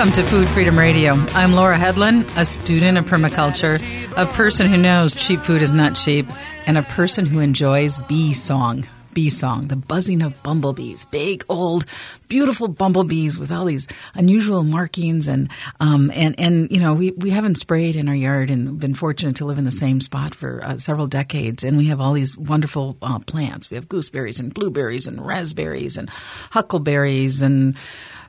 Welcome to Food Freedom Radio. I'm Laura Hedlund, a student of permaculture, a person who knows cheap food is not cheap, and a person who enjoys bee song. Bee song, the buzzing of bumblebees, big, old, beautiful bumblebees with all these unusual markings, and um, and and you know we we haven't sprayed in our yard and been fortunate to live in the same spot for uh, several decades, and we have all these wonderful uh, plants. We have gooseberries and blueberries and raspberries and huckleberries and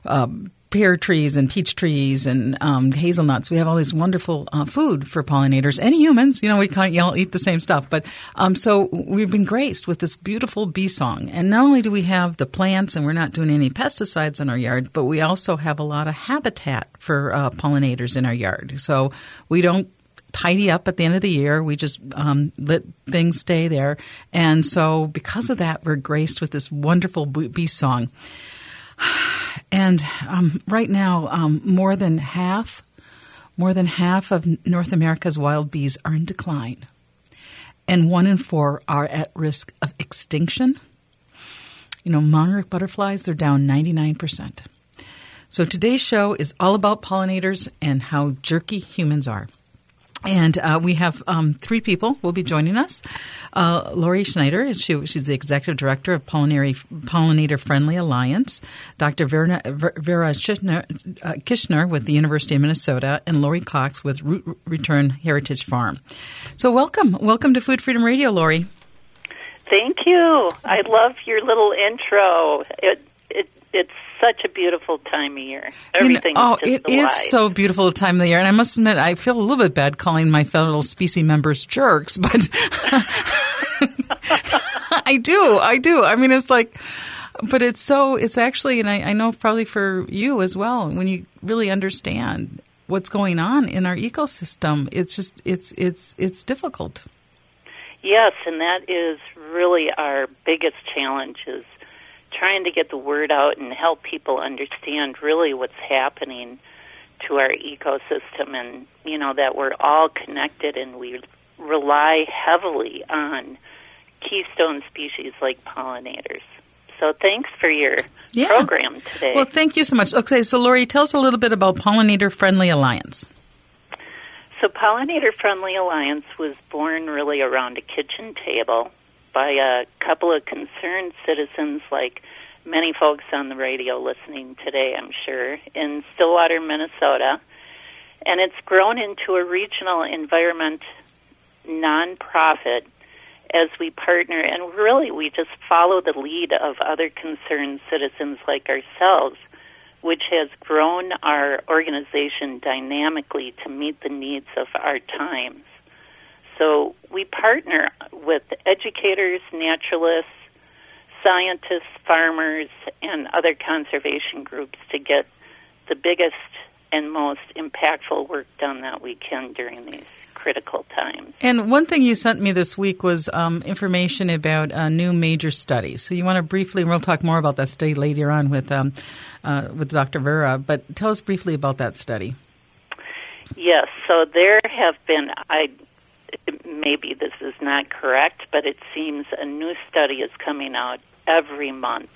um, pear trees and peach trees and um, hazelnuts. We have all this wonderful uh, food for pollinators and humans. You know, we can't all eat the same stuff. But um, so we've been graced with this beautiful bee song. And not only do we have the plants and we're not doing any pesticides in our yard, but we also have a lot of habitat for uh, pollinators in our yard. So we don't tidy up at the end of the year. We just um, let things stay there. And so because of that, we're graced with this wonderful bee song. And um, right now, um, more than half, more than half of North America's wild bees are in decline, and one in four are at risk of extinction. You know, monarch butterflies, they're down 99%. So today's show is all about pollinators and how jerky humans are. And uh, we have um, three people will be joining us. Uh, Lori Schneider, she, she's the executive director of Pollinator Friendly Alliance. Dr. Vera, Vera uh, Kishner, with the University of Minnesota, and Lori Cox with Root Return Heritage Farm. So, welcome, welcome to Food Freedom Radio, Lori. Thank you. I love your little intro. It, it it's such a beautiful time of year. Everything. You know, oh, it is so beautiful time of the year, and I must admit, I feel a little bit bad calling my fellow species members jerks, but I do, I do. I mean, it's like, but it's so, it's actually, and I, I know probably for you as well, when you really understand what's going on in our ecosystem, it's just, it's, it's, it's difficult. Yes, and that is really our biggest challenge is trying to get the word out and help people understand really what's happening to our ecosystem and you know that we're all connected and we rely heavily on keystone species like pollinators. So thanks for your yeah. program today. Well, thank you so much. Okay, so Lori, tell us a little bit about Pollinator Friendly Alliance. So Pollinator Friendly Alliance was born really around a kitchen table by a couple of concerned citizens, like many folks on the radio listening today, I'm sure, in Stillwater, Minnesota. And it's grown into a regional environment nonprofit as we partner, and really we just follow the lead of other concerned citizens like ourselves, which has grown our organization dynamically to meet the needs of our times. So we partner with educators, naturalists, scientists, farmers, and other conservation groups to get the biggest and most impactful work done that we can during these critical times. And one thing you sent me this week was um, information about a new major study. So you want to briefly, and we'll talk more about that study later on with um, uh, with Dr. Vera. But tell us briefly about that study. Yes. So there have been I maybe this is not correct, but it seems a new study is coming out every month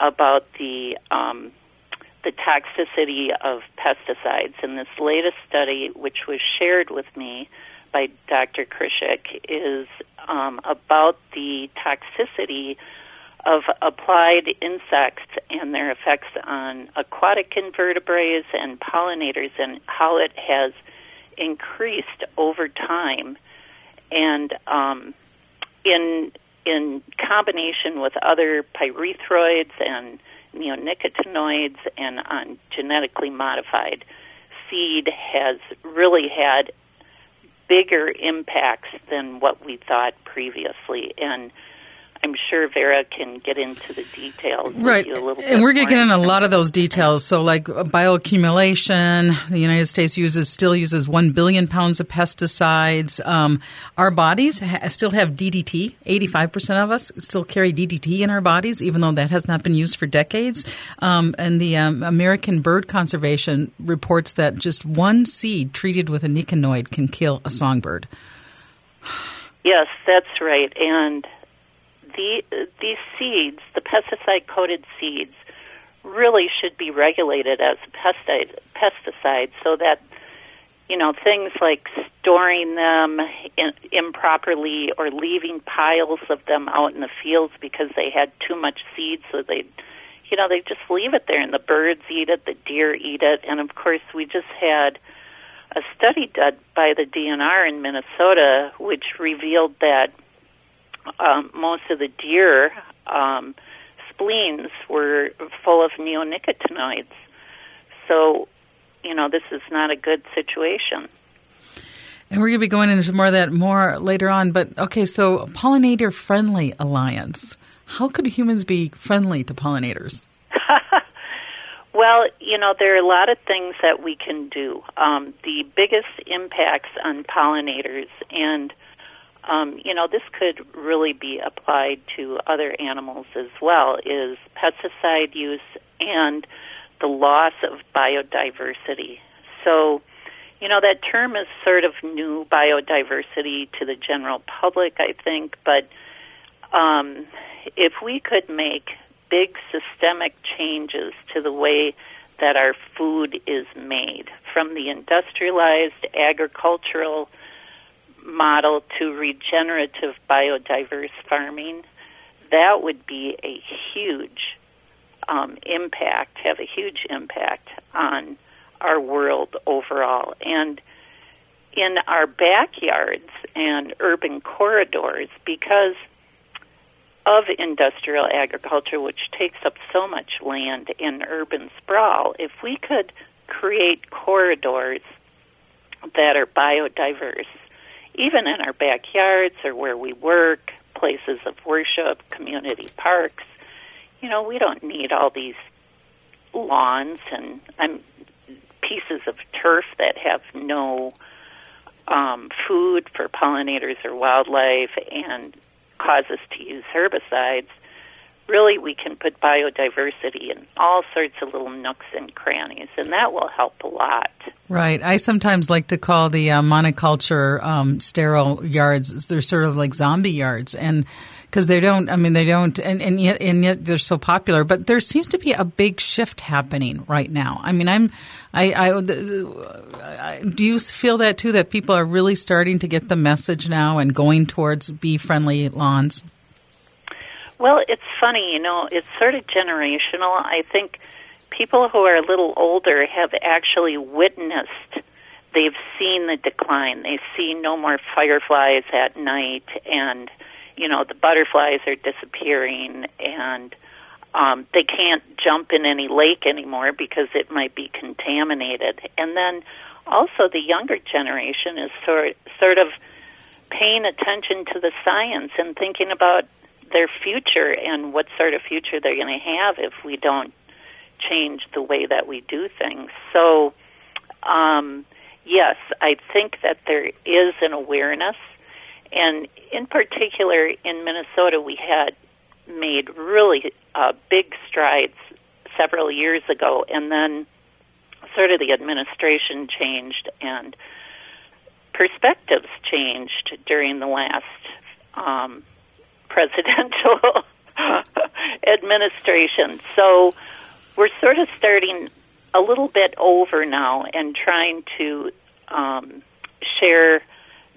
about the um, the toxicity of pesticides. And this latest study, which was shared with me by Dr. Krischik, is um, about the toxicity of applied insects and their effects on aquatic invertebrates and pollinators and how it has increased over time, and um, in in combination with other pyrethroids and neonicotinoids and on genetically modified seed has really had bigger impacts than what we thought previously. And I'm sure Vera can get into the details. Right. and we're going to get into a lot of those details. So, like bioaccumulation, the United States uses still uses 1 billion pounds of pesticides. Um, our bodies ha- still have DDT. 85% of us still carry DDT in our bodies, even though that has not been used for decades. Um, and the um, American Bird Conservation reports that just one seed treated with a nicotinoid can kill a songbird. Yes, that's right. And the, these seeds, the pesticide coated seeds, really should be regulated as a pesticide, pesticide so that you know things like storing them in, improperly or leaving piles of them out in the fields because they had too much seed so they you know they just leave it there and the birds eat it the deer eat it. And of course we just had a study done by the DNR in Minnesota which revealed that um, most of the deer um, spleens were full of neonicotinoids. So, you know, this is not a good situation. And we're going to be going into more of that more later on. But okay, so pollinator friendly alliance. How could humans be friendly to pollinators? well, you know, there are a lot of things that we can do. Um, the biggest impacts on pollinators and um, you know, this could really be applied to other animals as well, is pesticide use and the loss of biodiversity. So, you know, that term is sort of new biodiversity to the general public, I think, but um, if we could make big systemic changes to the way that our food is made, from the industrialized agricultural model to regenerative biodiverse farming, that would be a huge um, impact, have a huge impact on our world overall. And in our backyards and urban corridors, because of industrial agriculture, which takes up so much land in urban sprawl, if we could create corridors that are biodiverse even in our backyards or where we work, places of worship, community parks. You know, we don't need all these lawns and um, pieces of turf that have no um, food for pollinators or wildlife and cause us to use herbicides really we can put biodiversity in all sorts of little nooks and crannies, and that will help a lot. Right. I sometimes like to call the uh, monoculture um, sterile yards, they're sort of like zombie yards. And because they don't, I mean, they don't, and, and, yet, and yet they're so popular. But there seems to be a big shift happening right now. I mean, I'm, I, I, I do you feel that too, that people are really starting to get the message now and going towards bee friendly lawns? Well, it's funny, you know, it's sort of generational. I think people who are a little older have actually witnessed, they've seen the decline. They see no more fireflies at night, and, you know, the butterflies are disappearing, and um, they can't jump in any lake anymore because it might be contaminated. And then also the younger generation is sort, sort of paying attention to the science and thinking about their future and what sort of future they're going to have if we don't change the way that we do things. So, um, yes, I think that there is an awareness, and in particular in Minnesota, we had made really uh, big strides several years ago, and then sort of the administration changed and perspectives changed during the last um, presidential administration. So we're sort of starting a little bit over now and trying to um, share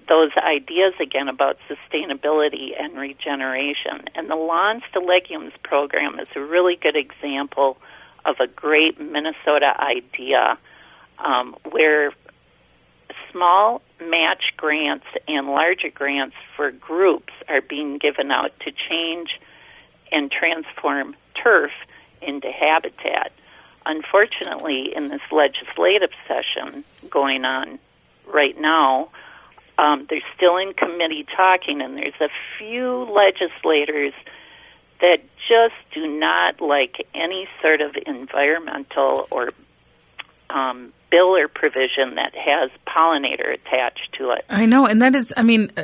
those ideas again about sustainability and regeneration. And the Lawns to Legumes program is a really good example of a great Minnesota idea um, where small match grants and larger grants for groups are being given out to change and transform turf into habitat. Unfortunately, in this legislative session going on right now, um, they're still in committee talking, and there's a few legislators that just do not like any sort of environmental or um, bill or provision that has pollinator attached to it. I know, and that is, I mean, uh,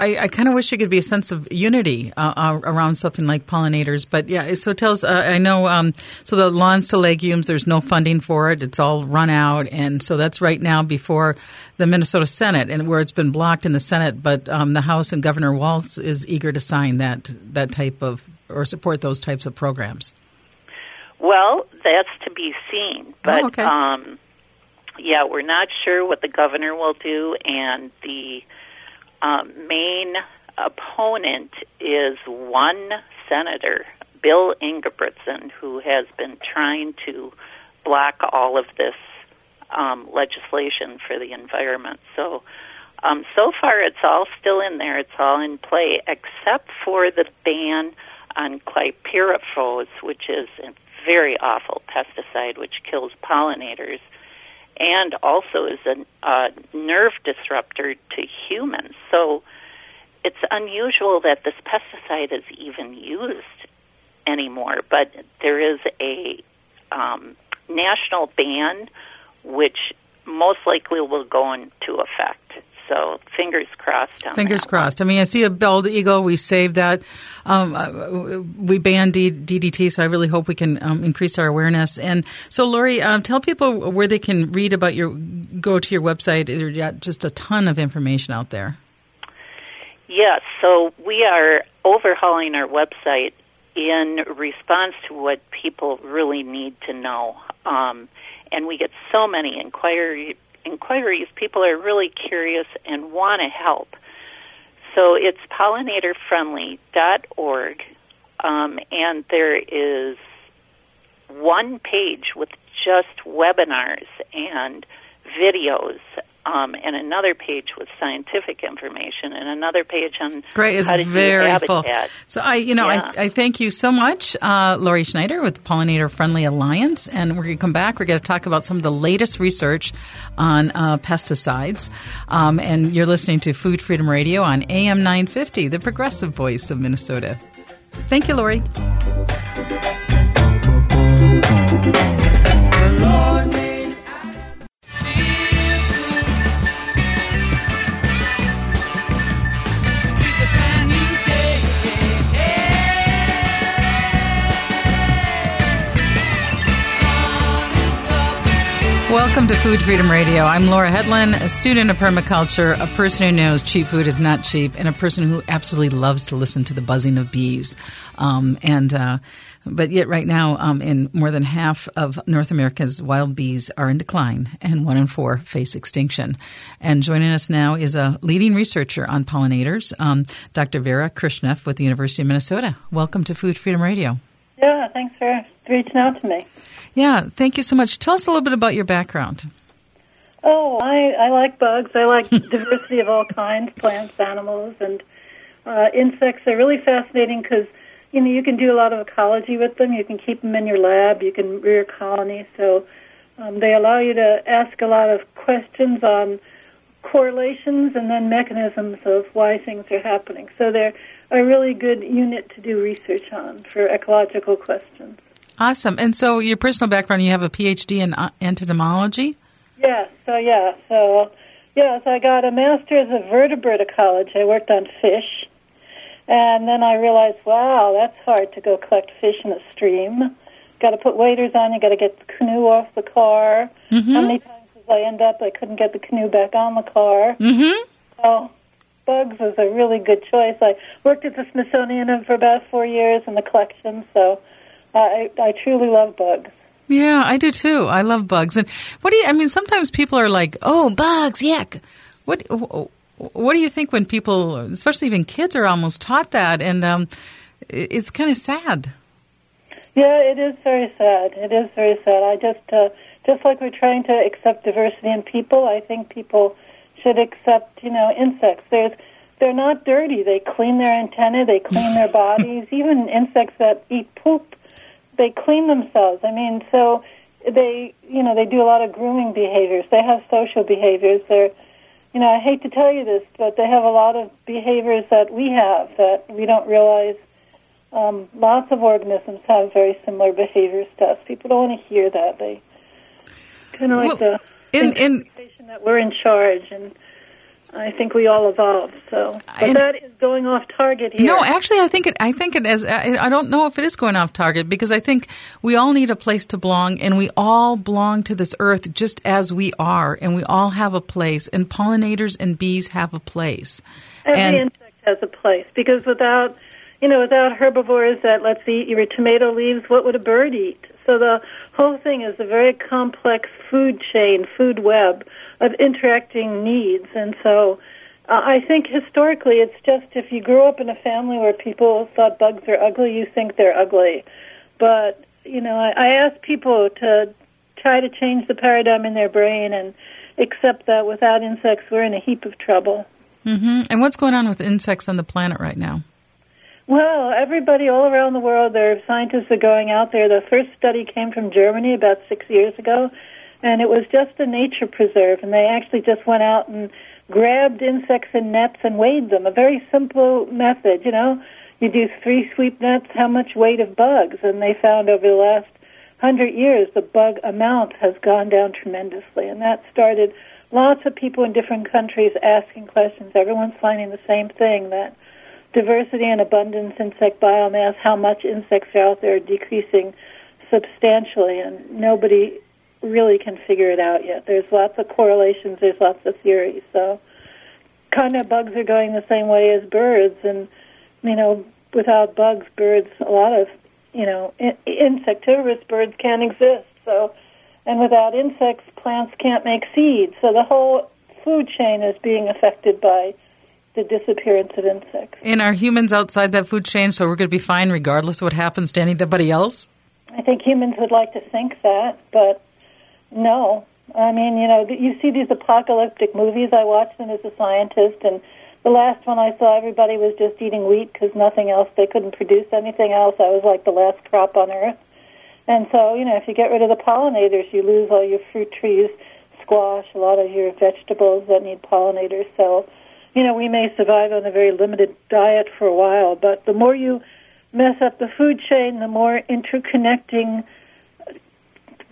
I, I kind of wish there could be a sense of unity uh, uh, around something like pollinators. But yeah, so tell us, uh, I know, um, so the lawns to legumes, there's no funding for it. It's all run out. And so that's right now before the Minnesota Senate, and where it's been blocked in the Senate. But um, the House and Governor Walz is eager to sign that, that type of, or support those types of programs. Well, that's to be seen, but Oh, okay. um, yeah, we're not sure what the governor will do, and the um, main opponent is one senator, Bill Ingebrigtsen, who has been trying to block all of this um, legislation for the environment. So, um, so far, it's all still in there. It's all in play, except for the ban on chlorpyrifos, which is a very awful pesticide which kills pollinators and also is a uh, nerve disruptor to humans. So it's unusual that this pesticide is even used anymore, but there is a um, national ban which most likely will go into effect. So fingers crossed on Fingers crossed. I mean, I see a bald eagle. We saved that. Um, uh, we banned DDT, so I really hope we can um, increase our awareness. And so, Lori, uh, tell people where they can read about your, go to your website. There's just a ton of information out there. Yes, so we are overhauling our website in response to what people really need to know. Um, and we get so many inquiry, inquiries. People are really curious and want to help. So it's pollinatorfriendly.org, um, and there is one page with just webinars and videos, um, and another page with scientific information, and another page on Great, it's how to do very full. So I, you know, Yeah. I, I thank you so much, uh, Lori Schneider with Pollinator Friendly Alliance, and we're going to come back. We're going to talk about some of the latest research on uh, pesticides. Um, and you're listening to Food Freedom Radio on AM 950, the progressive voice of Minnesota. Thank you, Lori. Welcome to Food Freedom Radio. I'm Laura Hedlund, a student of permaculture, a person who knows cheap food is not cheap, and a person who absolutely loves to listen to the buzzing of bees. Um, and uh, but yet, right now, um, in more than half of North America's wild bees are in decline, and one in four face extinction. And joining us now is a leading researcher on pollinators, um, Dr. Vera Krishnev with the University of Minnesota. Welcome to Food Freedom Radio. Yeah, thanks for reaching out to me. Yeah, thank you so much. Tell us a little bit about your background. Oh, I, I like bugs. I like diversity of all kinds, plants, animals, and uh, insects are really fascinating because you know you can do a lot of ecology with them. You can keep them in your lab. You can rear colonies. So um, they allow you to ask a lot of questions on correlations and then mechanisms of why things are happening. So they're a really good unit to do research on for ecological questions. Awesome. And so, your personal background, you have a PhD in uh, entomology? Yeah, so yeah, so yes, I got a master's of vertebrate ecology. I worked on fish, and then I realized, wow, that's hard to go collect fish in a stream. Got to put waders on. You got to get the canoe off the car. Mm-hmm. How many times did I end up? I couldn't get the canoe back on the car. Mm-hmm. So bugs was a really good choice. I worked at the Smithsonian for about four years in the collection, so I, I truly love bugs. Yeah, I do too. I love bugs. And what do you? I mean, sometimes people are like, "Oh, bugs, yuck." What What do you think when people, especially even kids, are almost taught that? And um, it's kind of sad. Yeah, it is very sad. It is very sad. I just, uh, just like we're trying to accept diversity in people, I think people should accept, you know, insects. There's, they're not dirty. They clean their antennae. They clean their bodies. Even insects that eat poop, they clean themselves. I mean, so they, you know, they do a lot of grooming behaviors. They have social behaviors. They're, you know, I hate to tell you this, but they have a lot of behaviors that we have that we don't realize um, lots of organisms have very similar behaviors to us. People don't want to hear that. They kind of like Well, the in- in- that we're in charge, and I think we all evolved. So, but And- that is going off target here. No, actually, I think it. I think it as. I I don't know if it is going off target because I think we all need a place to belong, and we all belong to this earth just as we are, and we all have a place. And pollinators and bees have a place. Every and insect has a place because without, you know, without herbivores that let's eat your tomato leaves, what would a bird eat? So the whole thing is a very complex food chain, food web of interacting needs. And so uh, I think historically it's just if you grew up in a family where people thought bugs are ugly, you think they're ugly. But, you know, I, I ask people to try to change the paradigm in their brain and accept that without insects we're in a heap of trouble. Mm-hmm. And what's going on with insects on the planet right now? Well, everybody all around the world, there are scientists are going out there. The first study came from Germany about six years ago, and it was just a nature preserve, and they actually just went out and grabbed insects in nets and weighed them. A very simple method, you know. You do three sweep nets, how much weight of bugs? And they found over the last hundred years the bug amount has gone down tremendously, and that started lots of people in different countries asking questions. Everyone's finding the same thing that diversity and abundance insect biomass, how much insects are out there decreasing substantially, and nobody really can figure it out yet. There's lots of correlations, there's lots of theories. So, kind of bugs are going the same way as birds, and you know, without bugs, birds, a lot of you know, in- insectivorous birds can't exist. So, and without insects, plants can't make seeds. So the whole food chain is being affected by the disappearance of insects. And are humans outside that food chain, so we're going to be fine regardless of what happens to anybody else? I think humans would like to think that, but no. I mean, you know, you see these apocalyptic movies. I watch them as a scientist, and the last one I saw, everybody was just eating wheat because nothing else. They couldn't produce anything else. I was like the last crop on earth. And so, you know, if you get rid of the pollinators, you lose all your fruit trees, squash, a lot of your vegetables that need pollinators. So, you know, we may survive on a very limited diet for a while, but the more you mess up the food chain, the more interconnecting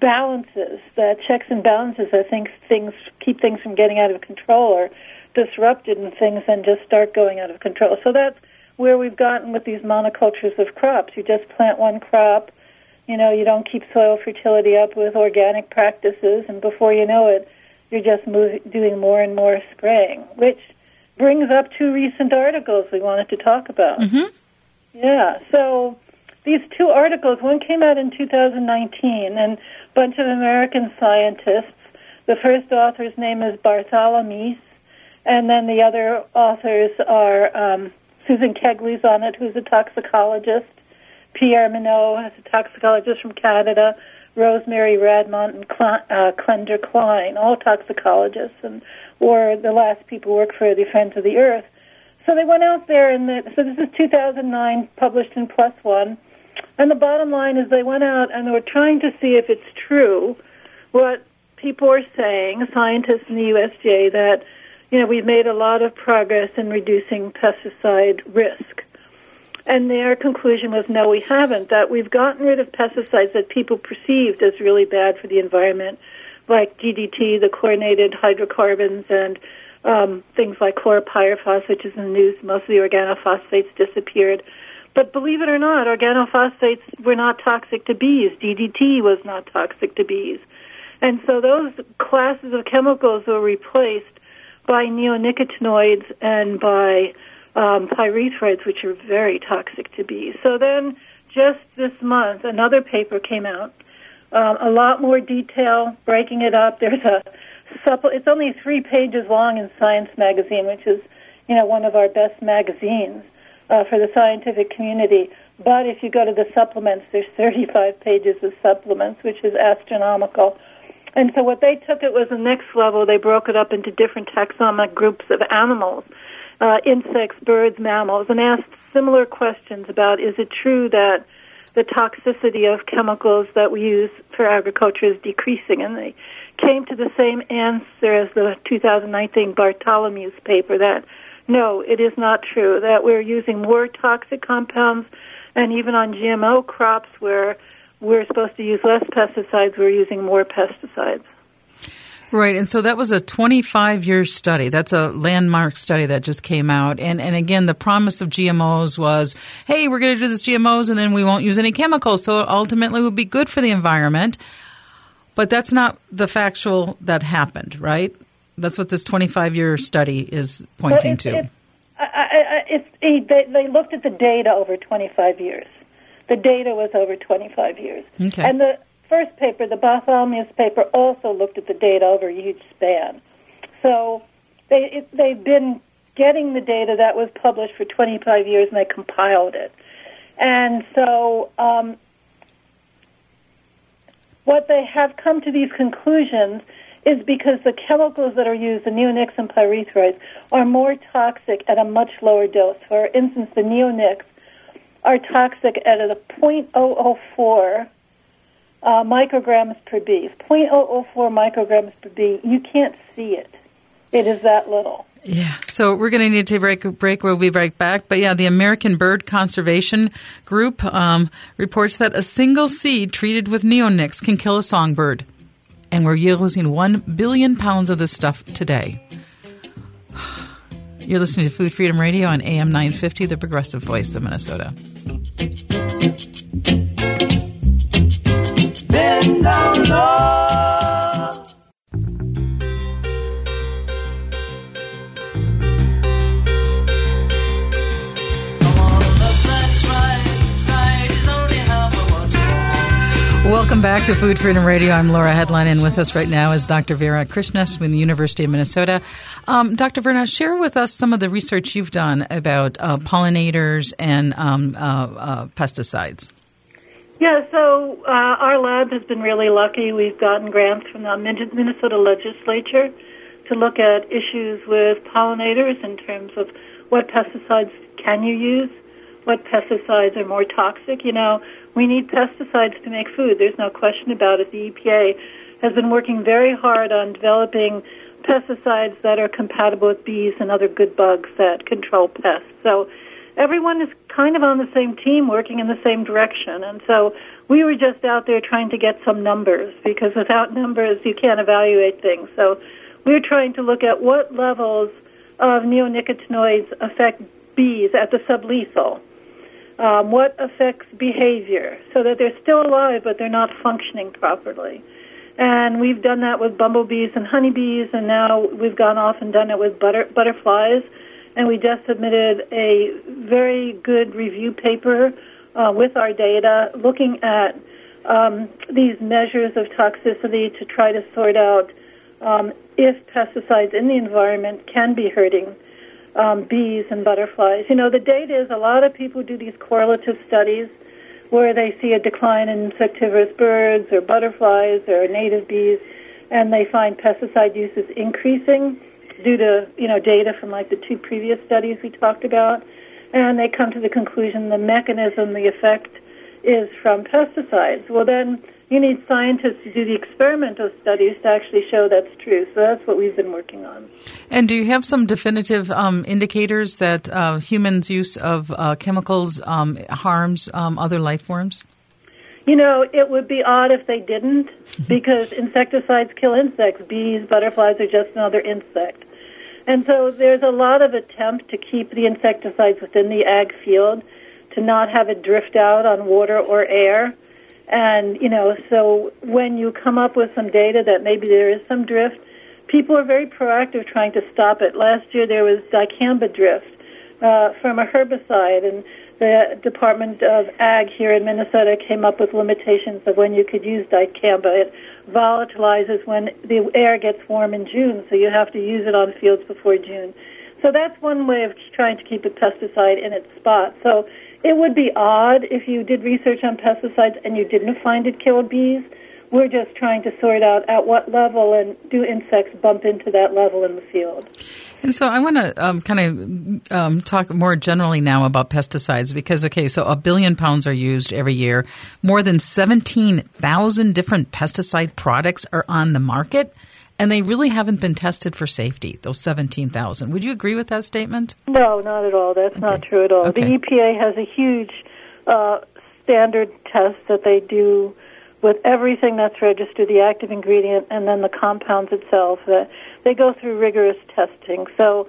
balances, the checks and balances, I think things keep things from getting out of control or disrupted and things then just start going out of control. So that's where we've gotten with these monocultures of crops. You just plant one crop, you know, you don't keep soil fertility up with organic practices, and before you know it, you're just doing more and more spraying, which brings up two recent articles we wanted to talk about. Mm-hmm. Yeah, so these two articles, one came out in 2019, and bunch of American scientists. The first author's name is Bartholomew, and then the other authors are um, Susan Kegley's on it, who's a toxicologist, Pierre Mineau, who's a toxicologist from Canada, Rosemary Radmont, and Cl- uh, Clender Klein, all toxicologists, and or the last people work for the Friends of the Earth. So they went out there, and the, so this is 2009, published in One. And the bottom line is they went out and they were trying to see if it's true what people are saying, scientists in the USDA, that you know we've made a lot of progress in reducing pesticide risk. And their conclusion was no, we haven't. That we've gotten rid of pesticides that people perceived as really bad for the environment, like DDT, the chlorinated hydrocarbons, and um, things like chlorpyrifos, which is in the news. Most of the organophosphates disappeared. But believe it or not, organophosphates were not toxic to bees. DDT was not toxic to bees. And so those classes of chemicals were replaced by neonicotinoids and by um, pyrethroids, which are very toxic to bees. So then, just this month, another paper came out, um, a lot more detail, breaking it up. There's a supple- it's only three pages long in Science Magazine, which is, you know, one of our best magazines uh, for the scientific community. But if you go to the supplements, there's 35 pages of supplements, which is astronomical. And so what they took it was the next level. They broke it up into different taxonomic groups of animals, uh, insects, birds, mammals, and asked similar questions about is it true that the toxicity of chemicals that we use for agriculture is decreasing? And they came to the same answer as the 2019 Bartholomew's paper that no, it is not true, that we're using more toxic compounds, and even on GMO crops where we're supposed to use less pesticides, we're using more pesticides. Right, and so that was a 25 year study. That's a landmark study that just came out. And, and again, the promise of GMOs was hey, we're going to do this GMOs and then we won't use any chemicals, so ultimately it would be good for the environment. But that's not the factual that happened, right? That's what this 25 year study is pointing it's, to. It's, I, I, it's, they, they looked at the data over 25 years. The data was over 25 years. Okay. And the first paper, the Bartholomew's paper, also looked at the data over a huge span. So they it, they've been getting the data that was published for 25 years, and they compiled it. And so, um, what they have come to these conclusions is because the chemicals that are used, the neonics and pyrethroids, are more toxic at a much lower dose. For instance, the neonics are toxic at a 0.004 uh, micrograms per bee. 0.004 micrograms per bee. You can't see it. It is that little. Yeah, so we're going to need to break a break. We'll be right back. But yeah, the American Bird Conservation Group um, reports that a single seed treated with neonics can kill a songbird, and we're using one billion pounds of this stuff today. You're listening to Food Freedom Radio on AM 950, the progressive voice of Minnesota. Bend down low. Welcome back to Food Freedom Radio. I'm Laura Hedlund, and with us right now is Dr. Vera Krishnesh from the University of Minnesota. Um, Dr. Vera, share with us some of the research you've done about uh, pollinators and um, uh, uh, pesticides. Yeah, so uh, our lab has been really lucky. We've gotten grants from the Minnesota legislature to look at issues with pollinators in terms of what pesticides can you use, what pesticides are more toxic. You know, we need pesticides to make food. There's no question about it. The EPA has been working very hard on developing pesticides that are compatible with bees and other good bugs that control pests. So everyone is kind of on the same team working in the same direction. And so we were just out there trying to get some numbers because without numbers you can't evaluate things. So we were trying to look at what levels of neonicotinoids affect bees at the sublethal um, what affects behavior so that they're still alive but they're not functioning properly. And we've done that with bumblebees and honeybees, and now we've gone off and done it with butter, butterflies. And we just submitted a very good review paper uh, with our data looking at um, these measures of toxicity to try to sort out um, if pesticides in the environment can be hurting um, bees and butterflies. You know, the data is a lot of people do these correlative studies where they see a decline in insectivorous birds or butterflies or native bees, and they find pesticide use is increasing due to you know data from like the two previous studies we talked about, and they come to the conclusion the mechanism, the effect is from pesticides. Well, then you need scientists to do the experimental studies to actually show that's true. So that's what we've been working on. And do you have some definitive um, indicators that uh, humans' use of uh, chemicals um, harms um, other life forms? You know, it would be odd if they didn't, because insecticides kill insects. Bees, butterflies are just another insect. And so there's a lot of attempt to keep the insecticides within the ag field, to not have it drift out on water or air. And, you know, so when you come up with some data that maybe there is some drift, people are very proactive trying to stop it. Last year there was dicamba drift uh, from a herbicide, and the Department of Ag here in Minnesota came up with limitations of when you could use dicamba. It volatilizes when the air gets warm in June, so you have to use it on fields before June. So that's one way of trying to keep a pesticide in its spot. So it would be odd if you did research on pesticides and you didn't find it killed bees we're just trying to sort out at what level and do insects bump into that level in the field. And so I want to um, kind of um, talk more generally now about pesticides because, okay, so a billion pounds are used every year. More than 17,000 different pesticide products are on the market, and they really haven't been tested for safety, those 17,000. Would you agree with that statement? No, not at all. That's okay. not true at all. Okay. The EPA has a huge uh, standard test that they do with everything that's registered, the active ingredient, and then the compounds itself. That they go through rigorous testing. So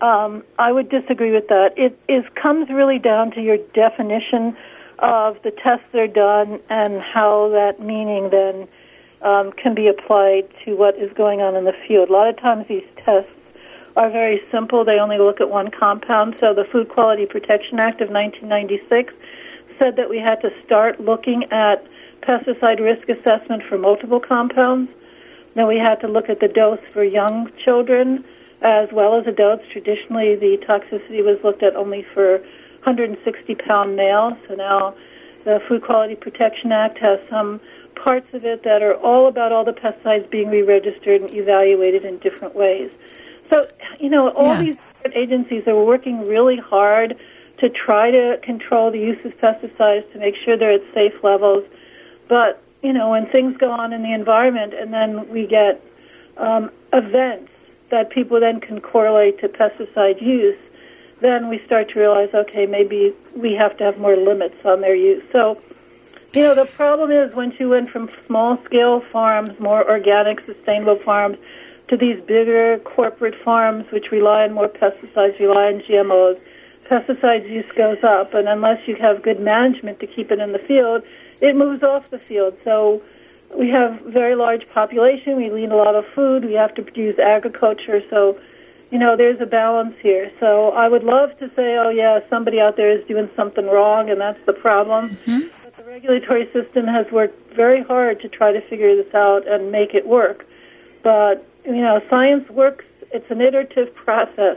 um, I would disagree with that. It is comes really down to your definition of the tests that are done and how that meaning then um, can be applied to what is going on in the field. A lot of times these tests are very simple. They only look at one compound. So the Food Quality Protection Act of 1996 said that we had to start looking at pesticide risk assessment for multiple compounds. Then we had to look at the dose for young children as well as adults. Traditionally, the toxicity was looked at only for 160 pound males. So now the Food Quality Protection Act has some parts of it that are all about all the pesticides being re-registered and evaluated in different ways. So, you know, all Yeah. these different agencies are working really hard to try to control the use of pesticides to make sure they're at safe levels. But, you know, when things go on in the environment and then we get um, events that people then can correlate to pesticide use, then we start to realize, okay, maybe we have to have more limits on their use. So, you know, the problem is once you went from small scale farms, more organic, sustainable farms, to these bigger corporate farms which rely on more pesticides, rely on GMOs, pesticides use goes up, and unless you have good management to keep it in the field, it moves off the field. So we have very large population. We need a lot of food. We have to produce agriculture. So, you know, there's a balance here. So I would love to say, oh yeah, somebody out there is doing something wrong, and that's the problem. Mm-hmm. But the regulatory system has worked very hard to try to figure this out and make it work. But you know, science works. It's an iterative process.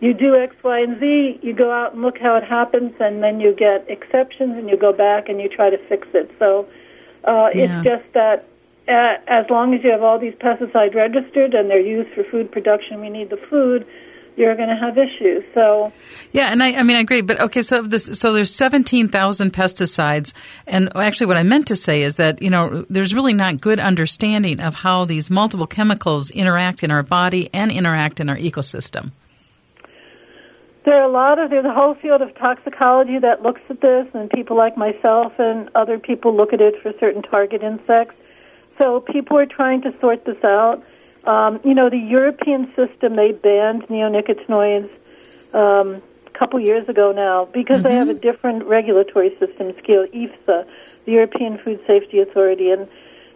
You do X, Y, and Z. You go out and look how it happens, and then you get exceptions, and you go back and you try to fix it. So uh, Yeah. it's just that uh, as long as you have all these pesticides registered and they're used for food production, we need the food. You're going to have issues. So Yeah, and I, I mean, I agree. But okay, so this, so there's 17,000 pesticides. And actually, what I meant to say is that, you know, there's really not good understanding of how these multiple chemicals interact in our body and interact in our ecosystem. There are a lot of there's a whole field of toxicology that looks at this, and people like myself and other people look at it for certain target insects. So people are trying to sort this out. Um, you know, the European system they banned neonicotinoids um, a couple years ago now because they have a different regulatory system, scale EFSA, the European Food Safety Authority, and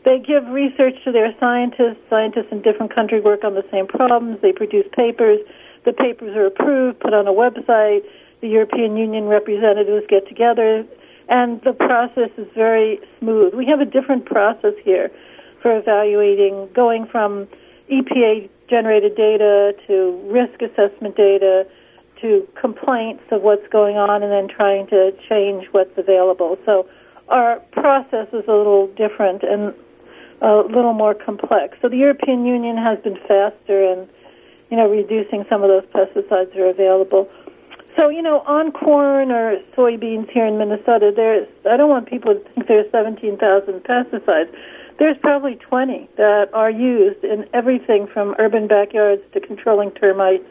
they give research to their scientists. Scientists in different countries work on the same problems. They produce papers. The papers are approved, put on a website. The European Union representatives get together, and the process is very smooth. We have a different process here for evaluating, going from EPA generated data to risk assessment data to complaints of what's going on and then trying to change what's available. So our process is a little different and a little more complex. So the European Union has been faster in, you know, reducing some of those pesticides that are available. So, you know, on corn or soybeans here in Minnesota, there's, I don't want people to think there's 17,000 pesticides. There's probably 20 that are used in everything from urban backyards to controlling termites.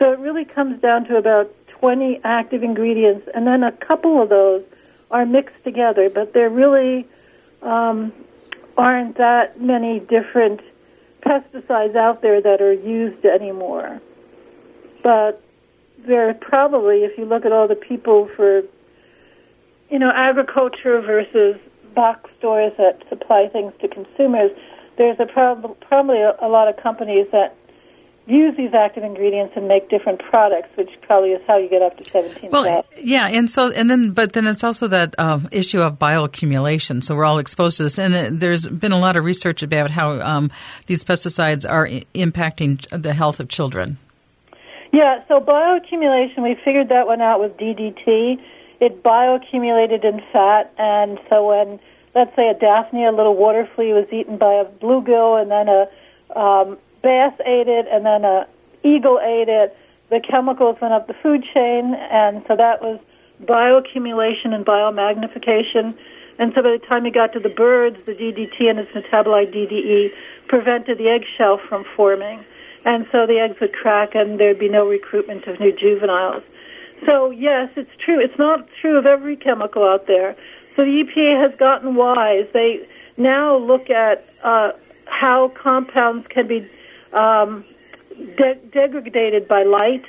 So it really comes down to about 20 active ingredients, and then a couple of those are mixed together, but there really um, aren't that many different pesticides out there that are used anymore. But there are probably, if you look at all the people for, you know, agriculture versus box stores that supply things to consumers, there's a prob- probably a, a lot of companies that use these active ingredients and make different products, which probably is how you get up to 17 Well, yeah, and so and then, but then it's also that uh, issue of bioaccumulation. So we're all exposed to this, and uh, there's been a lot of research about how um, these pesticides are I- impacting the health of children. Yeah, so bioaccumulation, we figured that one out with DDT. It bioaccumulated in fat, and so when, let's say, a daphnia, a little water flea, was eaten by a bluegill, and then a um, bass ate it, and then a eagle ate it, the chemicals went up the food chain, and so that was bioaccumulation and biomagnification. And so by the time you got to the birds, the DDT and its metabolite DDE prevented the eggshell from forming. And so the eggs would crack and there'd be no recruitment of new juveniles. So yes, it's true. It's not true of every chemical out there. So the EPA has gotten wise. They now look at uh, how compounds can be um, de- degraded by light,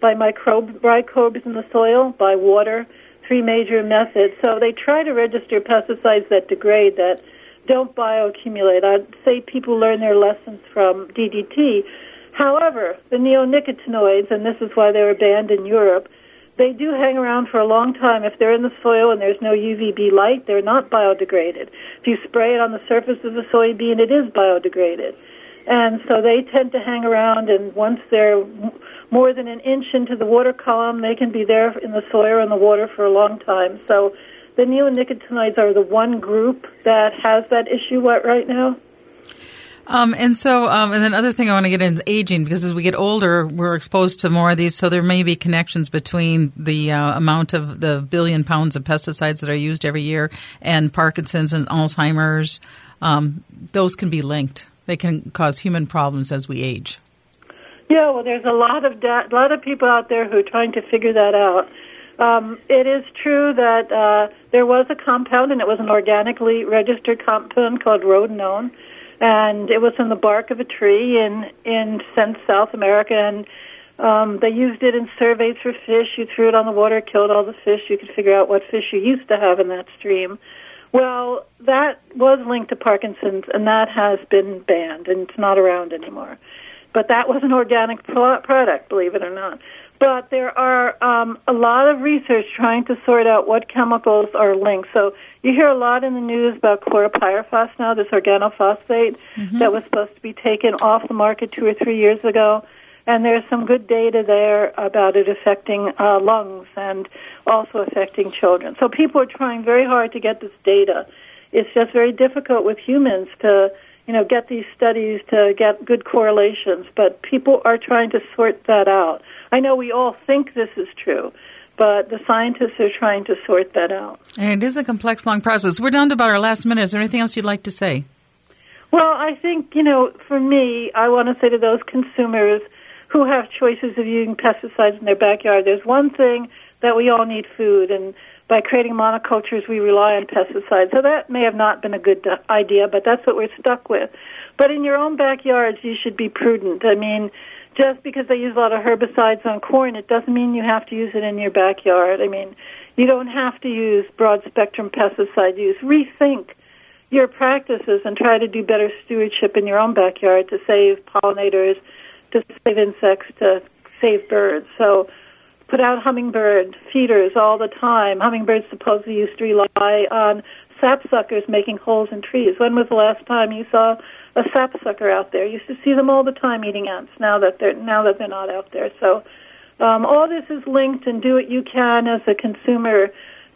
by microbe- microbes in the soil, by water, three major methods. So they try to register pesticides that degrade, that don't bioaccumulate. I'd say people learn their lessons from DDT. However, the neonicotinoids, and this is why they were banned in Europe, they do hang around for a long time. If they're in the soil and there's no UVB light, they're not biodegraded. If you spray it on the surface of the soybean, it is biodegraded. And so they tend to hang around, and once they're more than an inch into the water column, they can be there in the soil and the water for a long time. So the neonicotinoids are the one group that has that issue right now. Um, and so, um, and then other thing I want to get into is aging because as we get older, we're exposed to more of these. So there may be connections between the uh, amount of the billion pounds of pesticides that are used every year and Parkinson's and Alzheimer's. Um, those can be linked. They can cause human problems as we age. Yeah, well, there's a lot of da- a lot of people out there who are trying to figure that out. Um, it is true that uh, there was a compound, and it was an organically registered compound called rotenone and it was in the bark of a tree in in South America, and um, they used it in surveys for fish. You threw it on the water, killed all the fish. You could figure out what fish you used to have in that stream. Well, that was linked to Parkinson's, and that has been banned, and it's not around anymore. But that was an organic product, believe it or not. But there are um, a lot of research trying to sort out what chemicals are linked. So you hear a lot in the news about chlorpyrifos now, this organophosphate mm-hmm. that was supposed to be taken off the market two or three years ago. And there's some good data there about it affecting uh, lungs and also affecting children. So people are trying very hard to get this data. It's just very difficult with humans to, you know, get these studies to get good correlations. But people are trying to sort that out. I know we all think this is true, but the scientists are trying to sort that out. And it is a complex, long process. We're down to about our last minute. Is there anything else you'd like to say? Well, I think, you know, for me, I want to say to those consumers who have choices of using pesticides in their backyard, there's one thing that we all need food, and by creating monocultures, we rely on pesticides. So that may have not been a good idea, but that's what we're stuck with. But in your own backyards, you should be prudent. I mean, just because they use a lot of herbicides on corn, it doesn't mean you have to use it in your backyard. I mean, you don't have to use broad spectrum pesticide use. Rethink your practices and try to do better stewardship in your own backyard to save pollinators, to save insects, to save birds. So put out hummingbird feeders all the time. Hummingbirds supposedly used to rely on sapsuckers making holes in trees. When was the last time you saw a sapsucker out there. You used to see them all the time eating ants. Now that they're now that they're not out there, so um, all this is linked. And do what you can as a consumer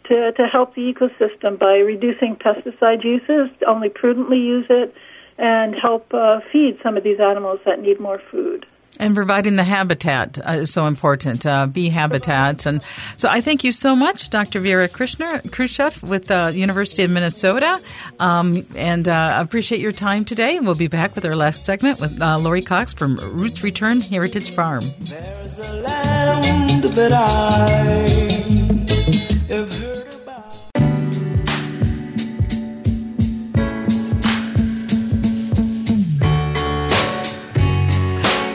to to help the ecosystem by reducing pesticide uses. Only prudently use it, and help uh, feed some of these animals that need more food. And providing the habitat uh, is so important, uh, bee habitats. And so I thank you so much, Dr. Vera Krishner, Krischik with the uh, University of Minnesota. Um, and uh, appreciate your time today. We'll be back with our last segment with uh, Lori Cox from Roots Return Heritage Farm.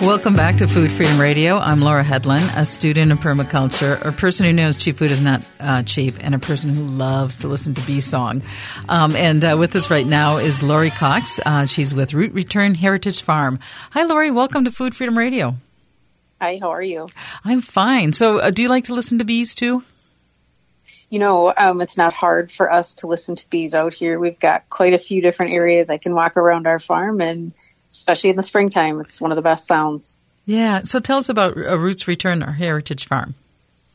Welcome back to Food Freedom Radio. I'm Laura Hedlund, a student of permaculture, a person who knows cheap food is not uh, cheap, and a person who loves to listen to bee song. Um, and uh, with us right now is Lori Cox. Uh, she's with Root Return Heritage Farm. Hi, Lori. Welcome to Food Freedom Radio. Hi, how are you? I'm fine. So, uh, do you like to listen to bees too? You know, um, it's not hard for us to listen to bees out here. We've got quite a few different areas I can walk around our farm and especially in the springtime. It's one of the best sounds. Yeah. So tell us about a Roots Return, our heritage farm.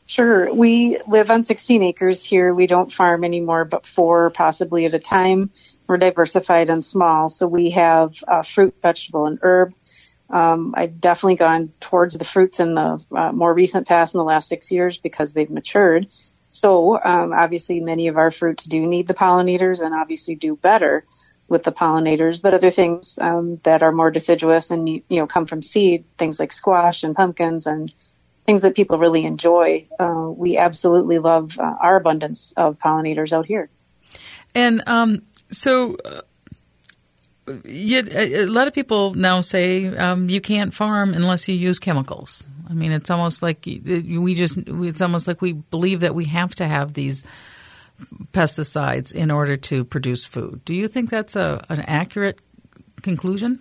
Sure. We live on 16 acres here. We don't farm anymore, but four possibly at a time. We're diversified and small. So we have uh, fruit, vegetable, and herb. Um, I've definitely gone towards the fruits in the uh, more recent past in the last six years because they've matured. So um, obviously many of our fruits do need the pollinators and obviously do better with the pollinators, but other things um, that are more deciduous and you know come from seed, things like squash and pumpkins and things that people really enjoy. Uh, we absolutely love uh, our abundance of pollinators out here. And um, so. Uh, yet a lot of people now say um, you can't farm unless you use chemicals. I mean, it's almost like we just, it's almost like we believe that we have to have these pesticides in order to produce food. Do you think that's a, an accurate conclusion?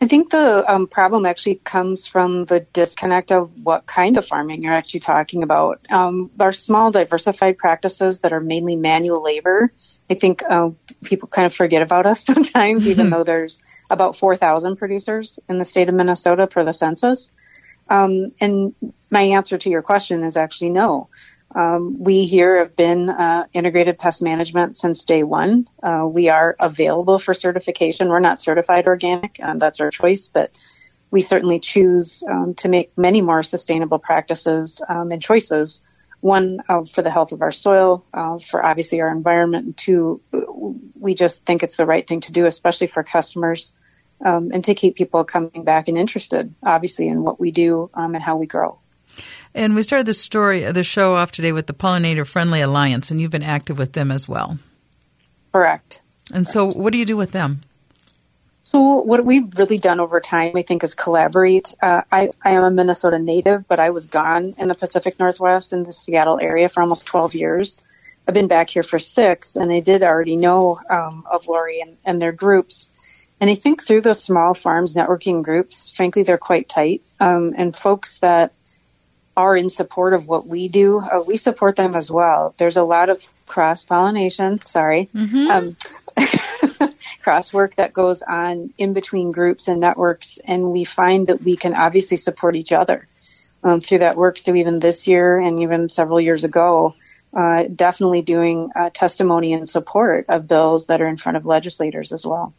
I think the um, problem actually comes from the disconnect of what kind of farming you're actually talking about. Um, our small diversified practices that are mainly manual labor, I think uh, people kind of forget about us sometimes, even though there's about 4,000 producers in the state of Minnesota per the census. Um, and my answer to your question is actually no. Um, we here have been uh, integrated pest management since day one. Uh, we are available for certification. We're not certified organic, um, that's our choice, but we certainly choose um, to make many more sustainable practices um, and choices. One uh, for the health of our soil, uh, for obviously our environment, and two, we just think it's the right thing to do, especially for customers, um, and to keep people coming back and interested, obviously, in what we do um, and how we grow. And we started the story, the show off today with the Pollinator Friendly Alliance, and you've been active with them as well. Correct. And so, what do you do with them? So, what we've really done over time, I think, is collaborate. Uh, I, I am a Minnesota native, but I was gone in the Pacific Northwest in the Seattle area for almost 12 years. I've been back here for six, and I did already know um, of Lori and, and their groups. And I think through those small farms networking groups, frankly, they're quite tight. Um, and folks that are in support of what we do, uh, we support them as well. There's a lot of cross pollination, sorry, mm-hmm. um, cross work that goes on in between groups and networks, and we find that we can obviously support each other um, through that work. So even this year and even several years ago, uh, definitely doing uh, testimony and support of bills that are in front of legislators as well.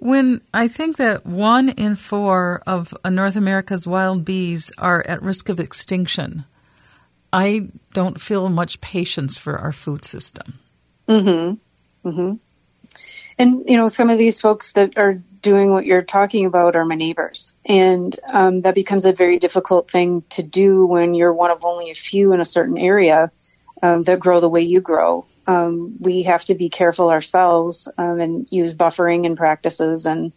When I think that one in four of North America's wild bees are at risk of extinction, I don't feel much patience for our food system. Mm-hmm. Mm-hmm. And you know, some of these folks that are doing what you're talking about are my neighbors, and um, that becomes a very difficult thing to do when you're one of only a few in a certain area um, that grow the way you grow um, we have to be careful ourselves um, and use buffering and practices and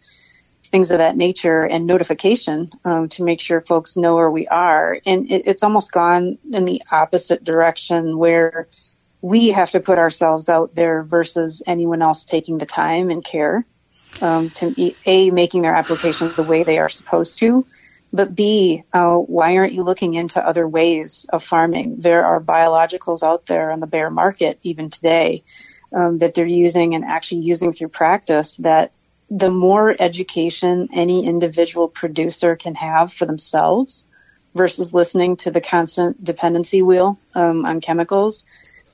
things of that nature and notification um, to make sure folks know where we are. And it, it's almost gone in the opposite direction where we have to put ourselves out there versus anyone else taking the time and care um, to a making their applications the way they are supposed to but B, uh, why aren't you looking into other ways of farming? There are biologicals out there on the bear market even today um, that they're using and actually using through practice that the more education any individual producer can have for themselves versus listening to the constant dependency wheel um, on chemicals,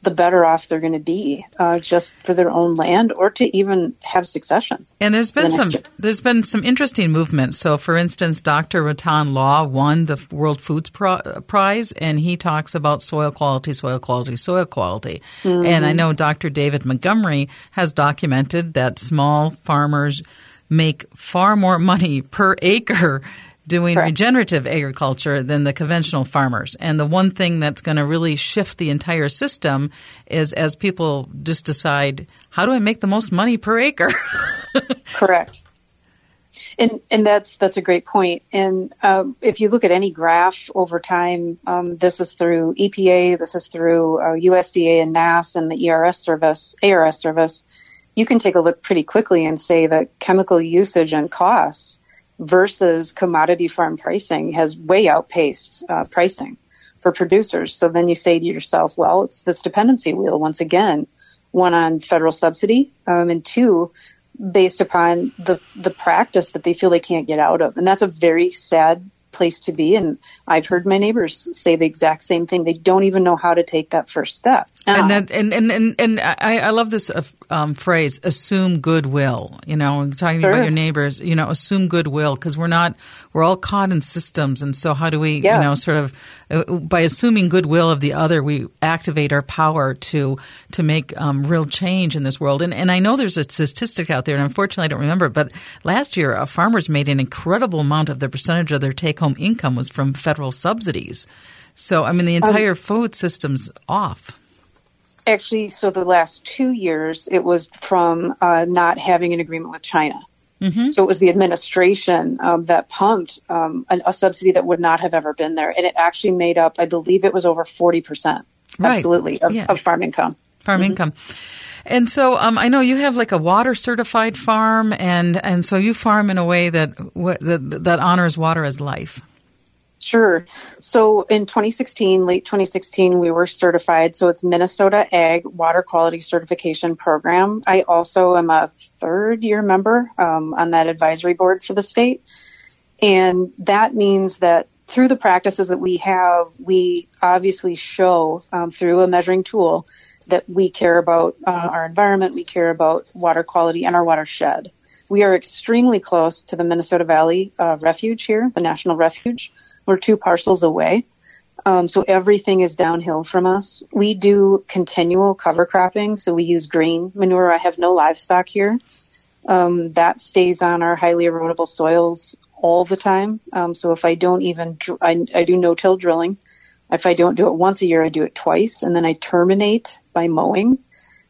the better off they're going to be uh, just for their own land or to even have succession. And there's been the some year. there's been some interesting movements. So, for instance, Dr. Rattan Lal won the World Foods Pro- Prize, and he talks about soil quality, soil quality, soil quality. Mm-hmm. And I know Dr. David Montgomery has documented that small farmers make far more money per acre doing Correct. regenerative agriculture than the conventional farmers. And the one thing that's going to really shift the entire system is as people just decide, how do I make the most money per acre? Correct. And and that's that's a great point. And um, if you look at any graph over time, um, this is through EPA, this is through uh, USDA and NASS and the ERS service, ARS service. You can take a look pretty quickly and say that chemical usage and cost versus commodity farm pricing has way outpaced uh, pricing for producers. So then you say to yourself, well, it's this dependency wheel once again, one on federal subsidy, um, and two, based upon the the practice that they feel they can't get out of, and that's a very sad place to be. And I've heard my neighbors say the exact same thing. They don't even know how to take that first step. And that, and, and, and, and I, I love this uh, um, phrase, assume goodwill. You know, talking sure. about your neighbors, you know, assume goodwill because we're not, we're all caught in systems. And so how do we, yes. you know, sort of, uh, by assuming goodwill of the other, we activate our power to, to make um, real change in this world. And, and I know there's a statistic out there, and unfortunately I don't remember it, but last year uh, farmers made an incredible amount of the percentage of their take home income was from federal subsidies. So, I mean, the um, entire um, food system's off. Actually, so the last two years, it was from uh, not having an agreement with China. Mm-hmm. So it was the administration um, that pumped um, an, a subsidy that would not have ever been there, and it actually made up, I believe, it was over forty percent, right. absolutely, of, yeah. of, farm income. Farm mm-hmm. income. And so um, I know you have like a water certified farm, and, and so you farm in a way that, that that honors water as life. Sure. So in 2016, late 2016, we were certified. So it's Minnesota Ag Water Quality Certification Program. I also am a third year member um, on that advisory board for the state. And that means that through the practices that we have, we obviously show um, through a measuring tool that we care about uh, our environment, we care about water quality and our watershed. We are extremely close to the Minnesota Valley uh, Refuge here, the National Refuge. We're two parcels away. Um, so everything is downhill from us. We do continual cover cropping, so we use green manure. I have no livestock here. Um, that stays on our highly erodible soils all the time. Um, so if I don't even, dr- I, I do no-till drilling. If I don't do it once a year, I do it twice, and then I terminate by mowing.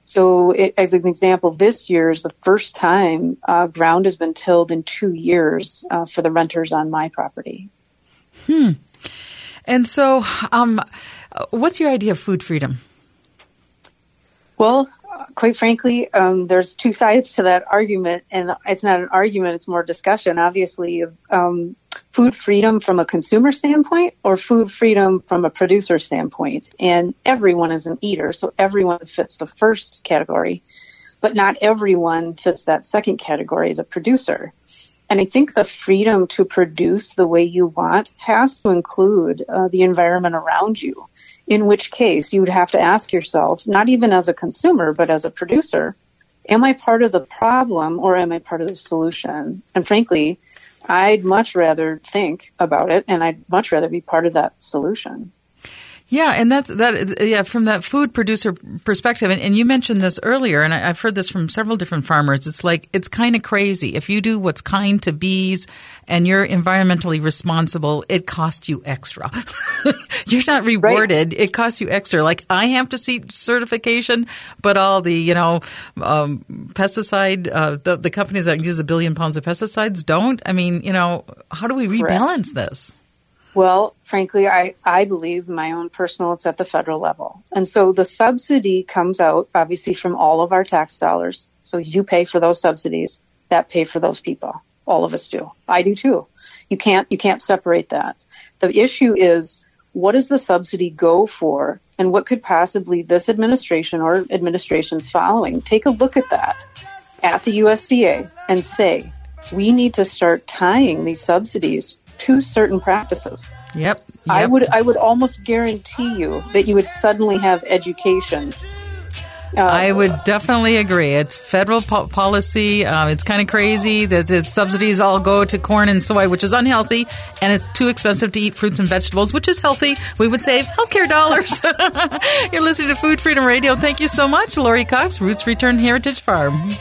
So, it, as an example, this year is the first time uh, ground has been tilled in two years uh, for the renters on my property. Hmm. And so, um, what's your idea of food freedom? Well, quite frankly, um, there's two sides to that argument, and it's not an argument; it's more discussion. Obviously, um, food freedom from a consumer standpoint, or food freedom from a producer standpoint. And everyone is an eater, so everyone fits the first category, but not everyone fits that second category as a producer. And I think the freedom to produce the way you want has to include uh, the environment around you. In which case, you would have to ask yourself, not even as a consumer, but as a producer, am I part of the problem or am I part of the solution? And frankly, I'd much rather think about it and I'd much rather be part of that solution. Yeah, and that's that. Yeah, from that food producer perspective, and, and you mentioned this earlier, and I, have heard this from several different farmers. It's like it's kind of crazy if you do what's kind to bees and you're environmentally responsible. It costs you extra. you're not rewarded. Right. It costs you extra. Like I have to see certification, but all the you know um, pesticide uh, the, the companies that use a billion pounds of pesticides don't. I mean, you know, how do we rebalance Correct. this? Well, frankly, I, I believe my own personal, it's at the federal level. And so the subsidy comes out obviously from all of our tax dollars. So you pay for those subsidies that pay for those people. All of us do. I do too. You can't, you can't separate that. The issue is what does the subsidy go for and what could possibly this administration or administrations following take a look at that at the USDA and say, we need to start tying these subsidies to certain practices. Yep, yep. I would I would almost guarantee you that you would suddenly have education. Uh, I would definitely agree. It's federal po- policy. Uh, it's kind of crazy that the subsidies all go to corn and soy, which is unhealthy, and it's too expensive to eat fruits and vegetables, which is healthy. We would save healthcare dollars. You're listening to Food Freedom Radio. Thank you so much, Lori Cox, Roots Return Heritage Farm.